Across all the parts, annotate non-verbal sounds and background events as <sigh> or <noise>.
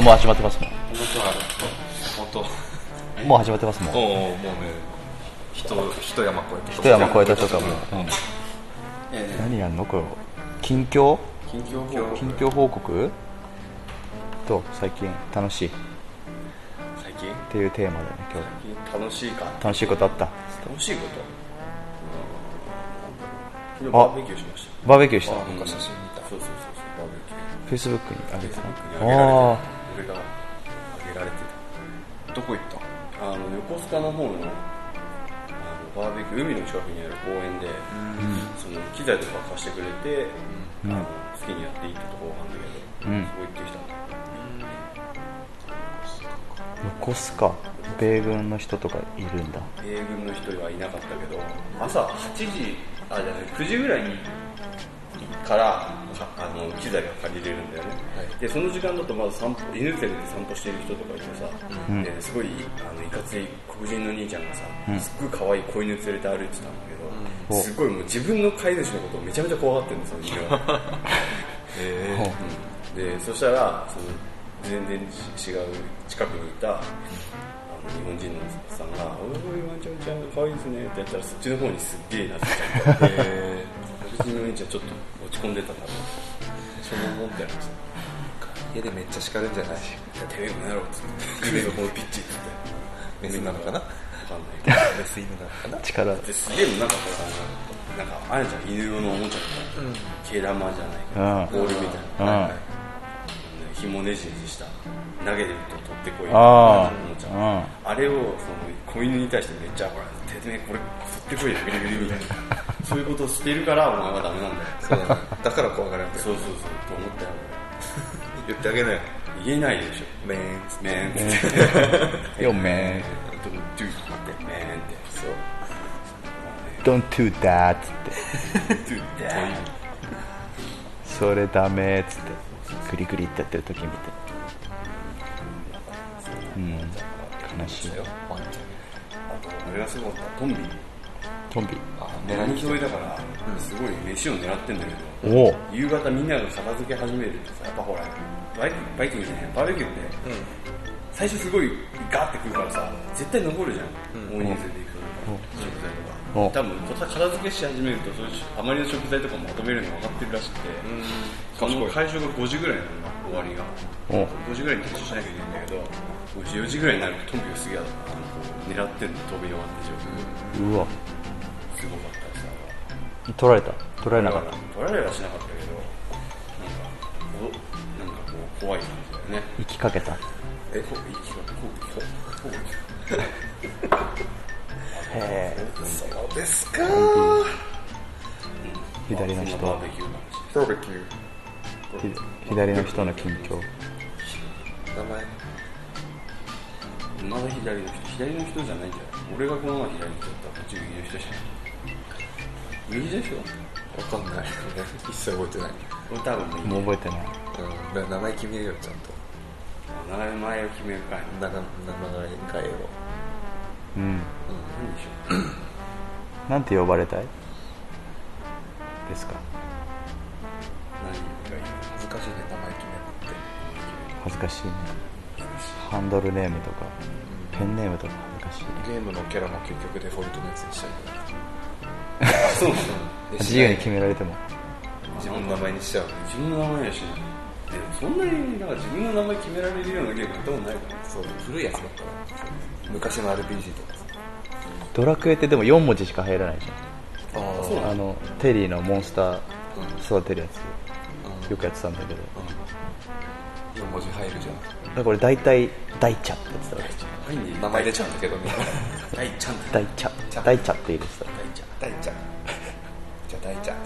あもう始まってますもん。本当もう始まってますもん。おおもうね人一山越えて。一山越えたとかも、う。ん。ええ何やんのこれ。近況？近況報告。近況報告？と最近楽しい。っ最近？ていうテーマでね今最近楽しいか。日楽しいことあった？楽しいこと？うんバーベキューしましバーベキューした？たなんか写真見た。そうそうそうそうバーベキュー。にあげた Facebook に上げられてああ俺が上げられてた。どこ行った？あの横須賀の方のあのバーベキュー海の近くにある公園で、その機材とか貸してくれて、うん。あの好きにやっていいってところなんだけど、うん。そこ行ってきた。横須賀。米軍の人とかいるんだ。米軍の人はいなかったけど朝8時あじゃない9時ぐらいにからかあの機材が借りれるんだよね、でその時間だとまず散歩犬連れて散歩してる人とかいてさ、うん。ですごいあのいかつい黒人の兄ちゃんがさ、うん。すっごい可愛い子犬連れて歩いてたんだけど、うんすごいもう自分の飼い主のことをめちゃめちゃ怖がってるんですよ犬は、<laughs> ほううん。でそしたらその全然違う近くにいたあの日本人のさんが「おいワンちゃんちゃん可愛いですね」ってやったらそっちの方にすっげえなってちゃって。黒人の兄ちゃんちょっと落ち込んでたんだろう。その思ってやりました家でめっちゃ叱るんじゃない？いやてめえこの野郎っつって。<laughs> 君のこのピッチっつって。メスなのかな？わかんないけど。メス犬なのかな？力。ですげえなんかこうなんかあるじゃん。犬用のおもちゃとか、毛玉じゃないけど、うん。ボールみたいうん。な、はいはい。紐ねじねじした。投げると取ってこい。あおもちゃ、ああれをその子犬に対してめっちゃほらてめえこれ取ってこいよ。グリグリみたいなそういうことをしてるからお前はダメなんだよ。そう。だねだから怖がらんだよ。そうそうそう。と思ったよ。言ってあげなよ。俺言えないでしょ。メーンつって。メンって。うんよめドゥドゥって。メンって。そう。Don't do that っつって。ドゥってそれダメっつって。グリグリってやってる時見て。う。ん。悲しい。よ。あれがすごかった。トンビ。トンビ。あ狙いに来てだからすごい飯を狙ってんだけどおお夕方みんなが片付け始めるとさやっぱほらバイバイキングじゃないバーベキューって最初すごいガーってくるからさ絶対残るじゃん、大人数で行くとなん。か食材とおか多分片付けし始めるとそういう余りの食材とかまとめるの分かってるらしくて、その会場が5時ぐらいなの終わりが。お5時ぐらいに撤収しなきゃいけないんだけど5時4時ぐらいになるとトンビがすげえあのこう狙ってんの飛び終わって状況うわすごかった取られた？取られなかった？取られはしなかったけどなんかおなんかこう怖い感じだよね。生きかけた？えこう息がこうこうこうへえ。そうですか。左の人バーベキューバーベキューひ左の人の近況。名前。まだ左の人。左の人じゃないんじゃない？俺がこの前左の人だったらこっち右の人じゃない？右でしょ。わかんない <laughs> 一切覚えてない。俺多分右もう覚えてない。うん。だから名前決めるよちゃんと。名前を決めるか。い名前名前をう。ん。うん。何でしょう。<coughs> なんて呼ばれたい？ですか？何がいい難しいね名前決めるって。恥ずかしいね。ハンドルネームとかペンネームとか恥ずかしい。ねゲームのキャラも結局デフォルトのやつにしたいあそうで自由に決められても。自分の名前にしちゃう自分の名前やしないでもそんなになんか自分の名前決められるようなゲームやったことない。からそう古いやつだったら昔の RPG とかさ。ドラクエってでも4文字しか入らないじああそうあのテリーのモンスターうん育てるやつよくやってたんだけど。4文字入るじゃだからこれ大体大茶ってやってたわけ。名前出ちゃうんだけど。みんな大ちゃ茶大茶って言うてた大ちゃん。大ちゃん。じゃあ大ちゃん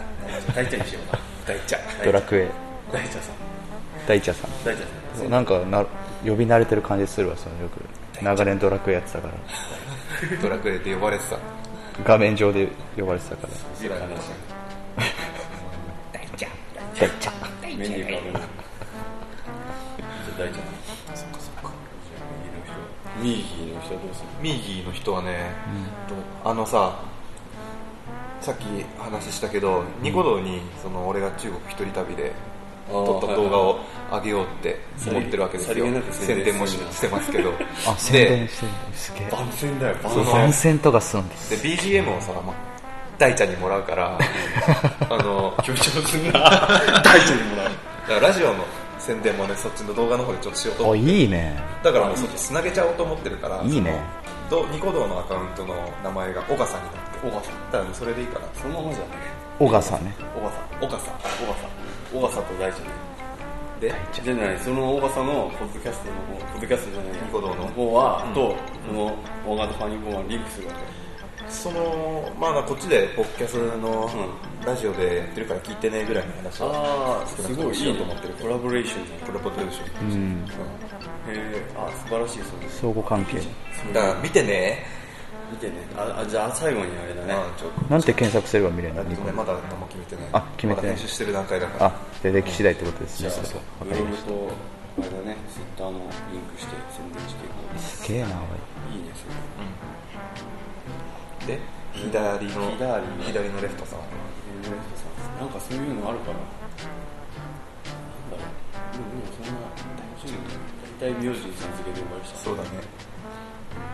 大ちゃんにしようか。大ちゃんドラクエ。大ちゃんさん。大茶さん。大ちゃんさん。なんかな呼び慣れてる感じするわそのよく。長年ドラクエやってたから。<laughs> ドラクエで呼ばれてた。画面上で呼ばれてたから。いい話大茶。メニューがあるな大ちゃんそっかそっか。右の人。ミーギーの人はどうする？ミーギーの人はね、とあのささっき話したけど、ニコ動にその俺が中国一人旅で撮った動画を上げようって思ってるわけですよ。宣伝もしてますけど。<laughs> あ宣で伝してるすげえ番宣だよ番宣とかするんです。で BGM をさ、まあ、大ちゃんにもらうから <laughs> あの強調すんな。<laughs> 大地にもらう。だからラジオの宣伝もねそっちの動画の方でちょっとしようと思おって。いいね。だからもうそっちつなげちゃおうと思ってるからいいねそのどニコ動のアカウントの名前がオガさんになって。小笠だからねそれでいいかな。そのままじゃね。小笠ね。小笠オガさん小笠小笠と大地ねで？じゃないその大笠のポッドキャストの方ポッドキャストじゃないニコ動の。方は、とこの大型ファニーボーンはリンクするわけそのまあこっちでポッドキャストのうラジオでやってるから聞いてねぐらいの話はああすごいいいと思ってるコラボレーションじゃん。プロポテーション。うん。へえあ素晴らしいそれ。相互関係。だから見てね。見てね。ああじゃあ最後にあれだね。なんて検索すれば見れるの？まだ何も決めてない。あ決めてない。まだ編集してる段階だから。あで歴史代ってことですじゃあねわブかりましたログとあれだね。ツイッターのリンクして宣伝していこう。すげえなおい。いいねそれで左の左左のレフトさん。えーなんかそういうのあるからなんだろう。でもでもそんな大丈夫大体名字にさん付けで呼ばれてた。そうだね。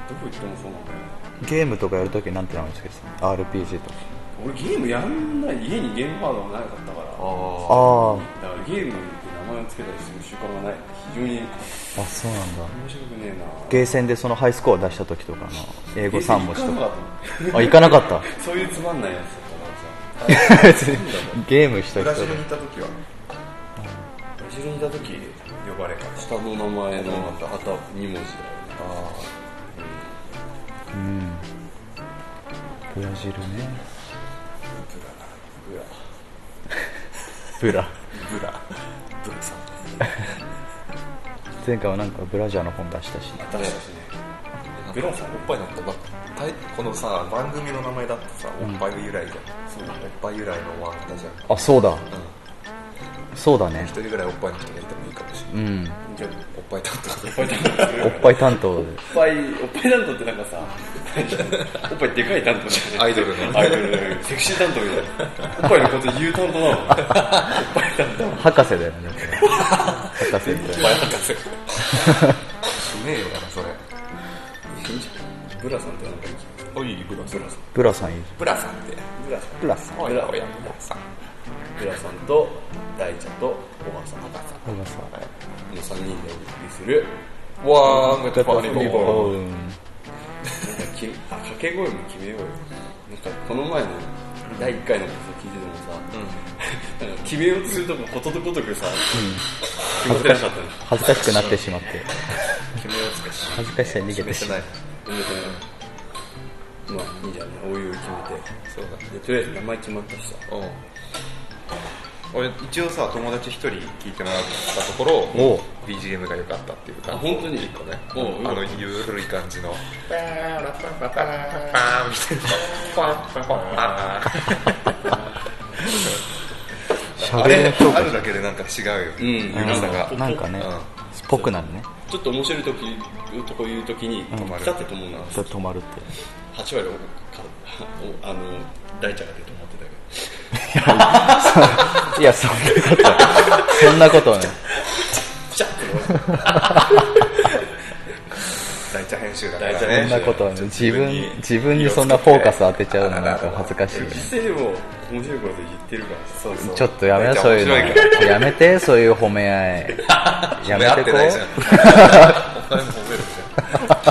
どこ行ってもそうなんだよね。ゲームとかやるときなんて名前つけてたの RPG とか。俺ゲームやんない。家にゲームハードがなかったから。ああだからゲーム名前を付けたりする習慣がない。非常に。ああそうなんだ。面白くねえなゲーセンでそのハイスコア出した時とかの英語3文字と行かあ行かなかった。そういうつまんないやつ <laughs> ゲームした人でブラジルに行った時はブラジルにいた時呼ばれか下の名前のあと2文字だよね。あうん。ブラジルね。ブラ。ブラ。ブラさん前回はなんかブラジャーの本出したし。出したしねブラさんおっぱいのことばったいこのさ番組の名前だってさおっぱい由来じゃん、そうだね。おっぱい由来のワンダじゃん。あそうだ。うそうだね。ん一人ぐらいおっぱいの人がいてもいいかもしれない。うん。じゃあおっぱい担当で <laughs> おっぱい担当おっぱい担当でおっぱいおっぱい担当ってなんかさおっぱいでかい担当だよね。アイドルの。アイドル。セクシー担当みたいな。おっぱいのこと言う担当なの。おっぱい担当博士だよね。博士みたいなおっぱい博士。うめえよなそれいいじゃんブラさんってなんかいいじおいブラさん。ブラさんいいじブラさんってゃん。ブラさんゃんブラさん。ブラさん。ブラさんと大ちゃんとおばさんブラさん。の3人でお送りする。わーめっちゃパーボーうんなんかきあ掛け声も決めようよ。なんかこの前の第1回の放送聞いててもさ、<laughs> なんか決めようとするとここととごとくさ、決まってなかったの恥ずかしくなってしまって。決めようつかし恥ずかしさに逃げてしまう。決めてない。まあいいんじゃない。おいおい決めて。そうだでとりあえず名前決まったしさ。う。ん俺一応さ友達一人聞いてもらったところ BGM が良かったっていう感じあ本当に？一個ね。あのゆるい感じの。パーラパパパーパーみたいなパーパーあ喋りのれあるだけでなんか違うようんゆるさがなんかねうっぽくなるねちょっと面白い時とこいう時に止まるピタってと思うなちょっと止まるって8割かおあの大ちゃんが出ていやそんなことはそんなことはね。大茶編集だから大茶そんねなことはね。自分自分にそんなフォーカス当てちゃうのなんか恥ずかしい実際でも面白いこと言ってるからさそうそう。ちょっとやめよそういうの。やめてそういう褒め合い。<laughs> やめてこう。<laughs> <laughs> お前も褒めるじゃん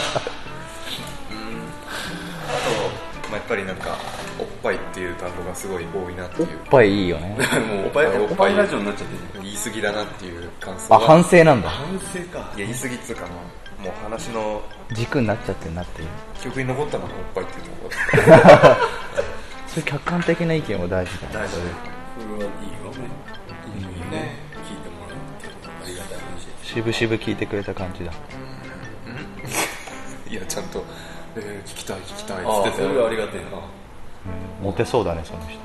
すごい多いなっていう。おっぱいいいよね。<laughs> もうおっぱいおっぱいラジオになっちゃってる言い過ぎだなっていう感想あ反省なんだ。反省かいや言い過ぎっつうかなもう話の軸になっちゃってんなっていう。記憶に残ったのがおっぱいっていうところだそういう客観的な意見も大事だね。大事だね。これはいいよね。いいよね聞いてもらうってありがたい話です。渋々聞いてくれた感じだ。いやちゃんと、えー聞きたい聞きたい。っつってたれはありがたいなモテそうだねその人。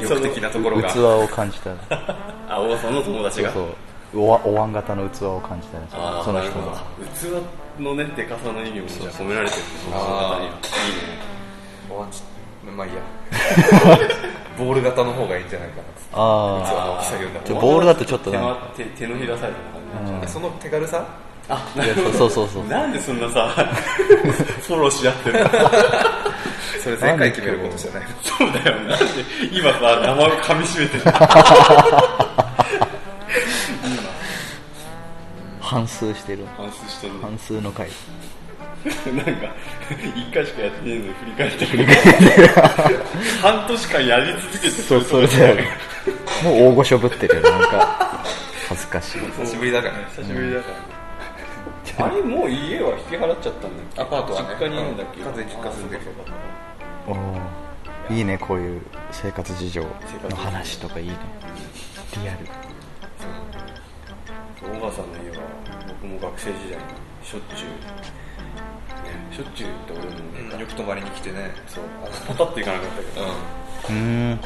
意 <laughs> 欲的なところが。器を感じた <laughs> あ大場さんの友達が。そうそうおわお椀型の器を感じたねその人が。なるほど器のねでかさの意味もじゃめられてるその方にはいいねおわちまあいいや。膨ボール型の方がいいんじゃないかな。ああボールだとちょっと手のひらサイズな感じうその手軽さあそうそうそうなんでそんなさ <laughs> フォローし合ってるの？それ前回決めることじゃないそうだよ。なんで今さ名前を噛みしめてる反数してる。反省してる。反数の回。なんか一回しかやってねえのに振り返って振り返って半年間やり続けてそうそれだよね。<laughs> もう大御所ぶってるよなんか。恥ずかしい。久しぶりだから久しぶりだから、あれもう家は引き払っちゃったんだっけ？アパートはね。実家にいるんだっけ、うん。完全に実家住んでるおー。いいねこういう生活事情の話とかいいね。リアル。そう。か小川さんの家は僕も学生時代にしょっちゅう、ね、しょっちゅうって俺もね、うんよく泊まりに来てね。そう。パタッと行かなかったけど、うん。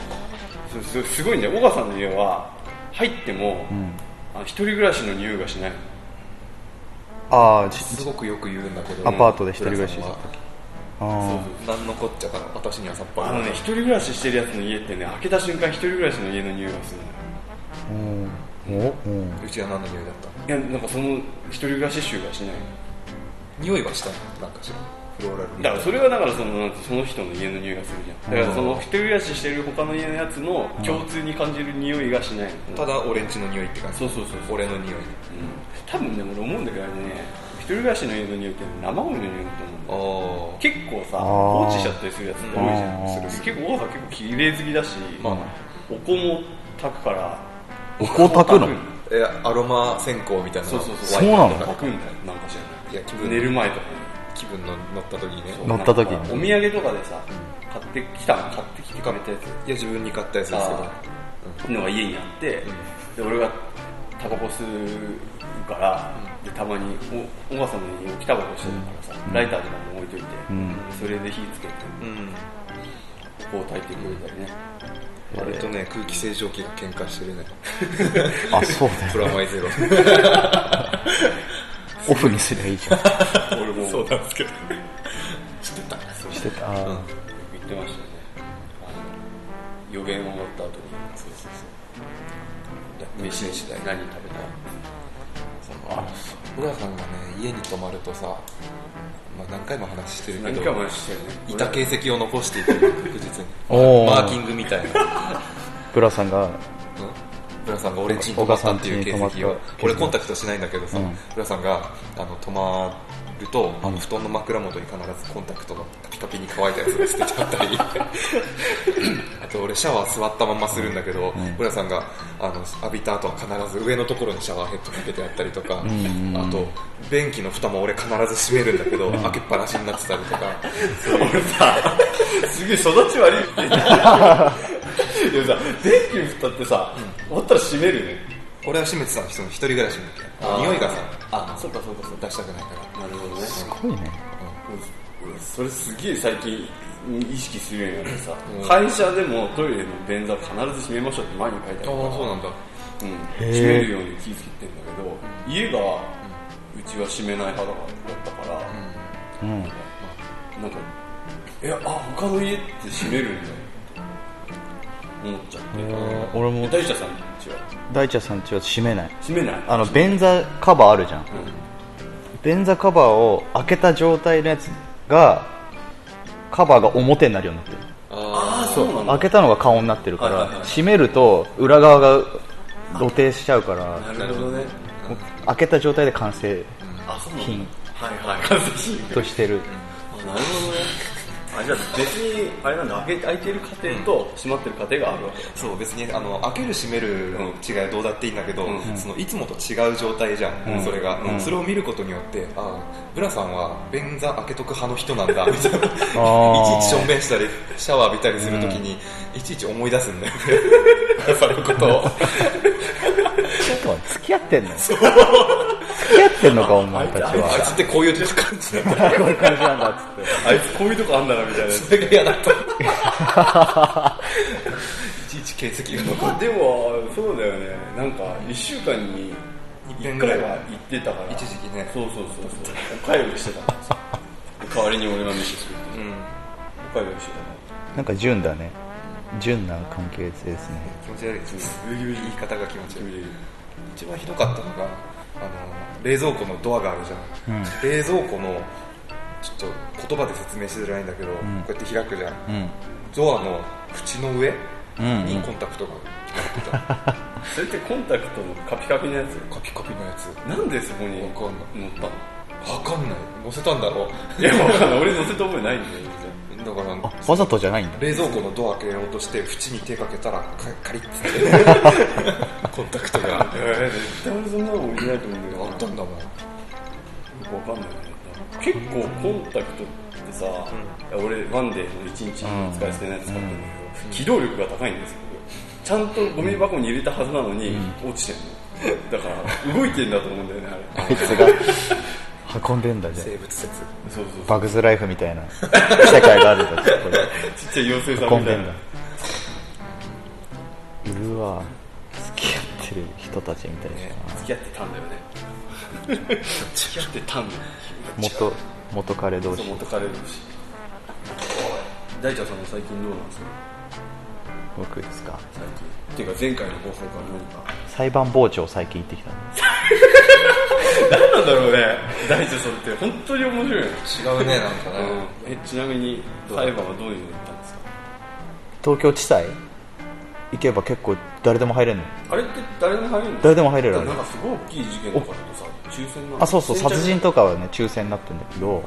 そうそうすごいね。小川さんの家は入っても、うん。あの一人暮らしの匂いがしないああんすごくよく言うんだけどアパートで一人暮らし。してた浦時あ何のこっちゃか私にはさっぱり。あのね一人暮らししてるやつの家ってね開けた瞬間一人暮らしの家の匂いがするのよ。あうんおうんうちは何の匂いだった？いやなんかその一人暮らし臭がしない。匂いはしたの？なんかしら？フローラルだからそれはだからそのその人の家の匂いがするじゃん。だからその一人暮らししてる他の家のやつの共通に感じる匂いがしないの、ただ俺んちの匂いって感じ。そうそうそうそう。俺の匂い。うん。多分ね俺思うんだけどね一人暮らしの家の匂いって生ゴミの匂いだと思うん結構さ放置しちゃったりするやつって多いじゃん。結構小川さん結構綺麗好きだし、まあ。お香も炊くから。お香炊くの？えアロマ線香みたいなそうそうそう。そうなの炊くんだよ。なんか知ら。ないいや気分寝る前とかに気分の乗った時にね。乗った時に。なんかお土産とかでさ買ってきたの。買ってきてくれたやつ。いや自分に買ったやつですけど。あのが家にあって、で俺がタバコ吸うから、でたまにお小川さんの家に置きタバコしてるからさ、ライターとかも置いといて、うん。それで火つけてうん。こう炊いてくれたりね、割とね空気清浄機が喧嘩してるね。あそうだよプラマイゼロ <laughs> オフにすりゃいいじゃん。俺も。そうなんですけど。知ってた。してた。あー。言ってましたね。あの予言終わった後に。そうそうそう。飯に次第何食べた浦さんがね家に泊まるとさ、まあ、何回も話してるけど何回も話してるね。いた形跡を残していく確実に。マーキングみたいな。ブラさんが浦さんが俺ん家に泊まったっていう形跡を。俺コンタクトしないんだけどさ、うん。浦さんがあの泊まるとあの布団の枕元に必ずコンタクトのカピカピに乾いたやつが捨ててあったり。<laughs> あと俺シャワー座ったまんまするんだけど、浦さんがあの浴びた後は必ず上のところにシャワーヘッドかけてあったりとか、あと便器の蓋も俺必ず閉めるんだけど、開けっぱなしになってたりとか。<laughs> 俺さすげえ育ち悪いってでもさ電気に振ったってさ、終わったら閉めるね。俺は閉めてたの人の一人暮らしの時。匂いがさあそうかそうかそうか。出したくないから。なるほどね。すごいね。俺それすげえ最近意識するようになってさ、うん。会社でもトイレの便座必ず閉めましょうって前に書いてあるから。ああそうなんだ。うん、閉めるように気づいてんだけど、家がうちは閉めない派だったから、うん。なんかえあ他の家って閉めるんだ思っちゃって、へー俺も。大茶さんちは大茶さんちは閉めない。閉めない？あの便座カバーあるじゃん。うん。便座カバーを開けた状態のやつがカバーが表になるようになってる。ああそうなんだ。開けたのが顔になってるからはいはいはい。閉めると裏側が露呈しちゃうからなるほどね。開けた状態で完成品はいはい。完成品。としてる。あなるほどねあじゃあ別にあれなんだ開け開いてる家庭と閉まってる家庭があるわけだ。そう別にあの開ける閉めるの違いはどうだっていいんだけど、うん。そのいつもと違う状態じゃん、うん。それが、うん。それを見ることによってああブラさんは便座開けとく派の人なんだみたいな。<laughs> いちいーちしょんべんしたりシャワー浴びたりするときに、いちいち思い出すんだよね。<laughs> そのことを。<laughs> ちょっと付き合ってんの？付き合ってんのかお前たちあいはつってこういう感じなんだこういう感じなんだ。っつってあいつこういうとこあんだなみたいなそれが嫌だった <laughs> いちいち形跡が残まあでもそうだよねなんか1週間に1回は行ってたから一時期ね。そうそうそうそう。おかゆりしてたからさ代わりに俺が飯作って。る、うん。おかゆりしてたかなんか純だね。純な関係性ですね。気持ち悪い。です言い方が気持ち悪い。一番ひどかったのがあの冷蔵庫のドアがあるじゃん、うん。冷蔵庫のちょっと言葉で説明しづらいんだけど、ん。こうやって開くじゃん。うん。ドアの縁の上うんにコンタクトが。入ってた、それってコンタクトのカピカピのやつ？カピカピのやつ。なんでそこにわかん乗ったの？わかんない。乗せたんだろ？いやわかんない。俺乗せた覚えないんだよだからあわざとじゃないんだ。冷蔵庫のドア開けようとして縁に手かけたらカカリッつって。<laughs> コンタクトが。絶対俺そんなの置いてないと思うんだけど。ったんだ。もんよくわかんないよね結構コンタクトってさ、いや俺ワンデーの1日使い捨てのやつ使ってるんだけど、機動力が高いんですよ。ちゃんとゴミ箱に入れたはずなのに、落ちてるの。だから動いてんだと思うんだよねあれ。あいつが運んでんだじゃ生物説。そうそうあバグズライフみたいな。世界があるんだそこでちっちゃい妖精さん運んでんだなうわ。付き合ってる人たちみたいな。付き合ってたんだよね。付き合ってたんだよ元元彼同士。そう元彼同士。大ちゃんさんも最近どうなんですか？僕ですか？最近。っていうか前回の放送から何か？裁判傍聴最近行ってきたんで <laughs> 何なんだろうね。大地さんって本当に面白いよね、違うねなんかね、えちなみに裁判はどういうのに行ったんですか？東京地裁？行けば結構誰でも入れるのあれって誰でも入れるの？誰でも入れるあれなんかすごい大きい事件とかだとさ抽選なのあそうそう。殺人とかはね抽選になってるんだけど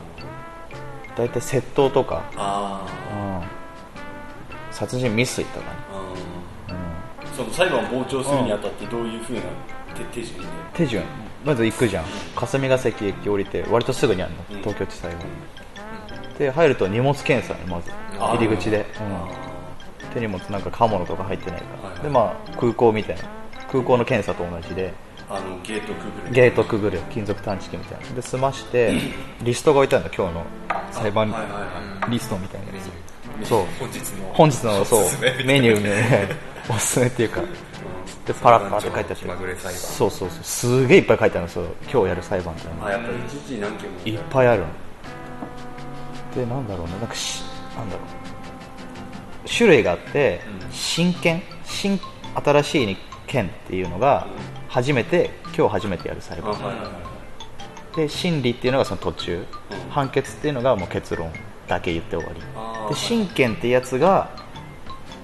大体窃盗とか、あうん、殺人未遂とかね、うん、ーその裁判を傍聴するにあたってどういうふうな手手順で？手順まず行くじゃん。霞ヶ関駅降りて割とすぐにあるの。うん。東京地裁は、で入ると荷物検査まず。入り口で、あうん、手荷物なんか刃物とか入ってないから、はいはい。でまあ空港みたいな。空港の検査と同じで。ーあのゲートくぐる。ゲートくぐる。金属探知機みたいな。で済まして <clears throat> リストが置いてあるの今日の裁判はいはいはい。リストみたいなやつ。そう。本日の。本日のそう。メニューね。<laughs> おすすめっていうかでパラッパーって書いてあって。そうそうそう。すげえいっぱい書いてあるのそう。今日やる裁判ってのあやっぱり一日に何件も。いっぱいあるの。でなんだろうね。なんかしなんだろう。種類があって、新件新新しいに件っていうのが初めて今日初めてやる裁判。で審理っていうのがその途中、うん。判決っていうのがもう結論だけ言って終わり。で親権ってやつが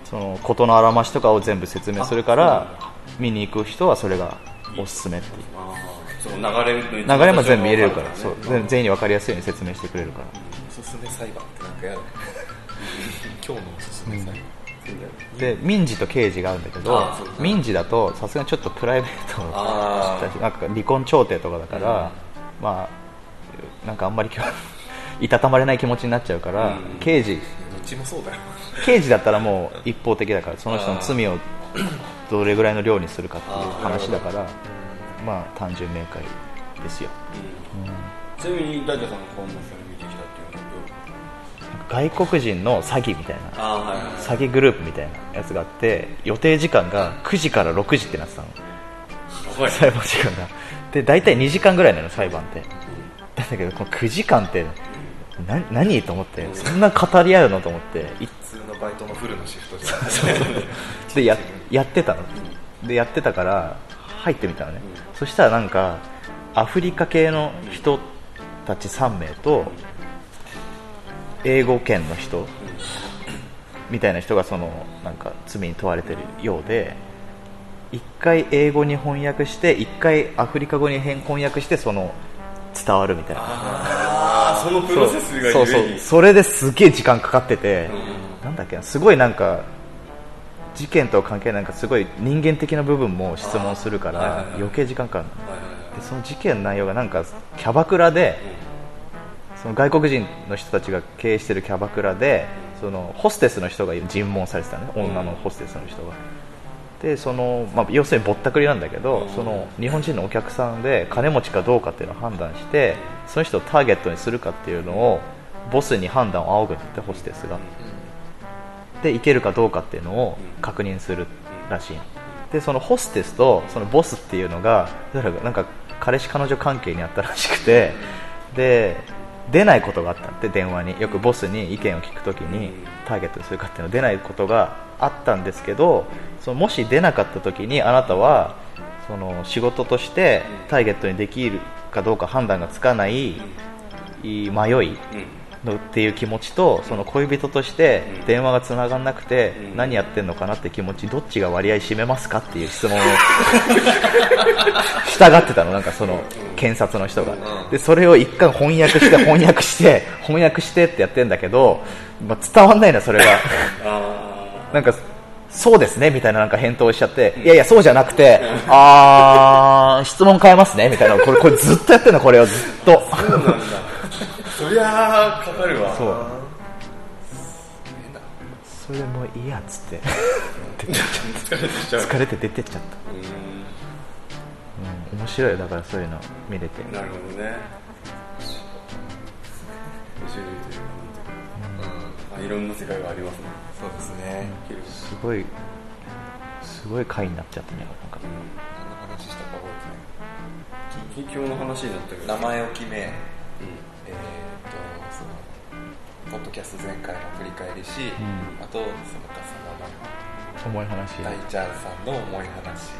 その事のあらましとかを全部説明するから見に行く人はそれがおすすめっていう。流れ流れも全部入れるから、そう全全員に分かりやすいように説明してくれるから。おすすめ裁判ってなんかやだね <laughs> 今日のおすすめ裁判、で民事と刑事があるんだけど民事だとさすがにちょっとプライベートあだしなんか離婚調停とかだから、まあなんかあんまり今日いたたまれない気持ちになっちゃうから、うん。刑事ちもそうだよ。刑事だったらもう一方的だからその人の罪をどれぐらいの量にするかっていう話だからまあ単純明快ですよ。うん。ちなみに大ちゃんさんの訪問それ見てきたっていうのは外国人の詐欺みたいな。はいはい。詐欺グループみたいなやつがあって予定時間が9時から6時ってなってたの。はい。裁判時間が。で大体2時間ぐらいなの裁判って。だけどこの9時間ってな何と思ってそんな語り合うのと思って。い普通のバイトのフルのシフトじゃん。でややってたの。でやってたから入ってみたのね、そしたらなんかアフリカ系の人たち3名と英語圏の人みたいな人がそのなんか罪に問われてるようで1回英語に翻訳して1回アフリカ語に翻訳してその伝わるみたいなそのプロセスがそうそう。それですげえ時間かかってて、うなんだっけなすごいなんか事件とは関係ないなんかすごい人間的な部分も質問するかあーはいはいはい。ら余計時間かかるの。はいはいはい。でその事件の内容がなんかキャバクラでその外国人の人たちが経営してるキャバクラでそのホステスの人が尋問されてたね。女のホステスの人がでその、まあ、要するにぼったくりなんだけど、うん。その日本人のお客さんで金持ちかどうかっていうのを判断してその人をターゲットにするかっていうのをボスに判断を仰ぐんだってホステスが。でいけるかどうかっていうのを確認するらしいでそのホステスとそのボスっていうのがなんか彼氏彼女関係にあったらしくてで出ないことがあったって電話に。よくボスに意見を聞くときにターゲットにするかっていうの出ないことがあったんですけどそのもし出なかった時にあなたはその仕事としてターゲットにできるかどうか判断がつかない迷いのっていう気持ちとその恋人として電話がつながんなくて何やってんのかなって気持ちどっちが割合占めますかっていう質問を <laughs> 従ってたの。なんかその検察の人が。でそれを一回翻訳して翻訳して翻訳してってやってんだけど、まあ、伝わんないなそれが。なんかそうですねみたいななんか返答をしちゃって、いやいやそうじゃなくてあー質問変えますねみたいな。これこれずっとやってんのこれをずっと。あそうなんだ。そりゃあかかるわ。そう。それもいいやっつって。疲れて出てっちゃった、ううん、面白いよだからそういうの見れて。なるほどね。面白いというか。うかあいろんな世界がありますねそうですね。すごいすごい回になっちゃったねなんか。何の話したか覚え近況の話になったけどてない名前を決めうん。えー、とそのポッドキャスト前回の振り返りし、ん。あとその笠間重い話。大ちゃんさんの重い話。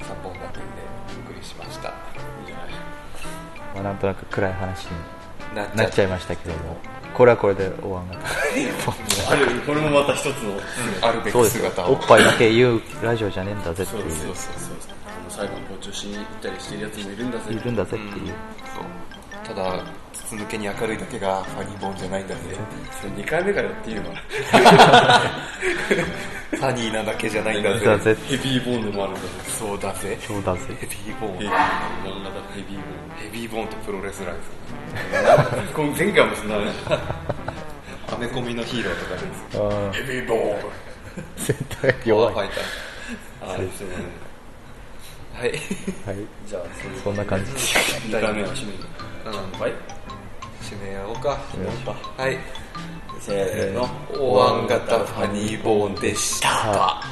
3本立てでお送りしました。いいじゃない。まあ、なんとなく暗い話になっなっちゃいましたけども。これはこれで終わんなある <laughs> これもまた一つのあるべき姿を。おっぱいだけ言うラジオじゃねえんだぜっていう。そうそうそうそう。裁判傍聴しに行ったりしてるやつもいるんだぜいるんだぜっていう。ただ筒抜けに明るいだけがファニーボーンじゃないんだぜそれ2回目からやっていいの。か <laughs> なファニーなだけじゃないんだぜ。だぜ。ヘビーボーンでもあるんだぜ。そうだぜ。そうだぜ。ヘビーボーン。ヘビーボーン漫画だヘビーボヘビーボーンってプロレスラー。ですよ前回もそんなねアメコミのヒーローとかです。ヘビーボーン。戦隊弱い。ファイああそうねターはい。はい。じゃあそんな感じ。で2回目は締めるうんはい締めようか。締めようか。はい。せーの。お椀型ファニーボーンでした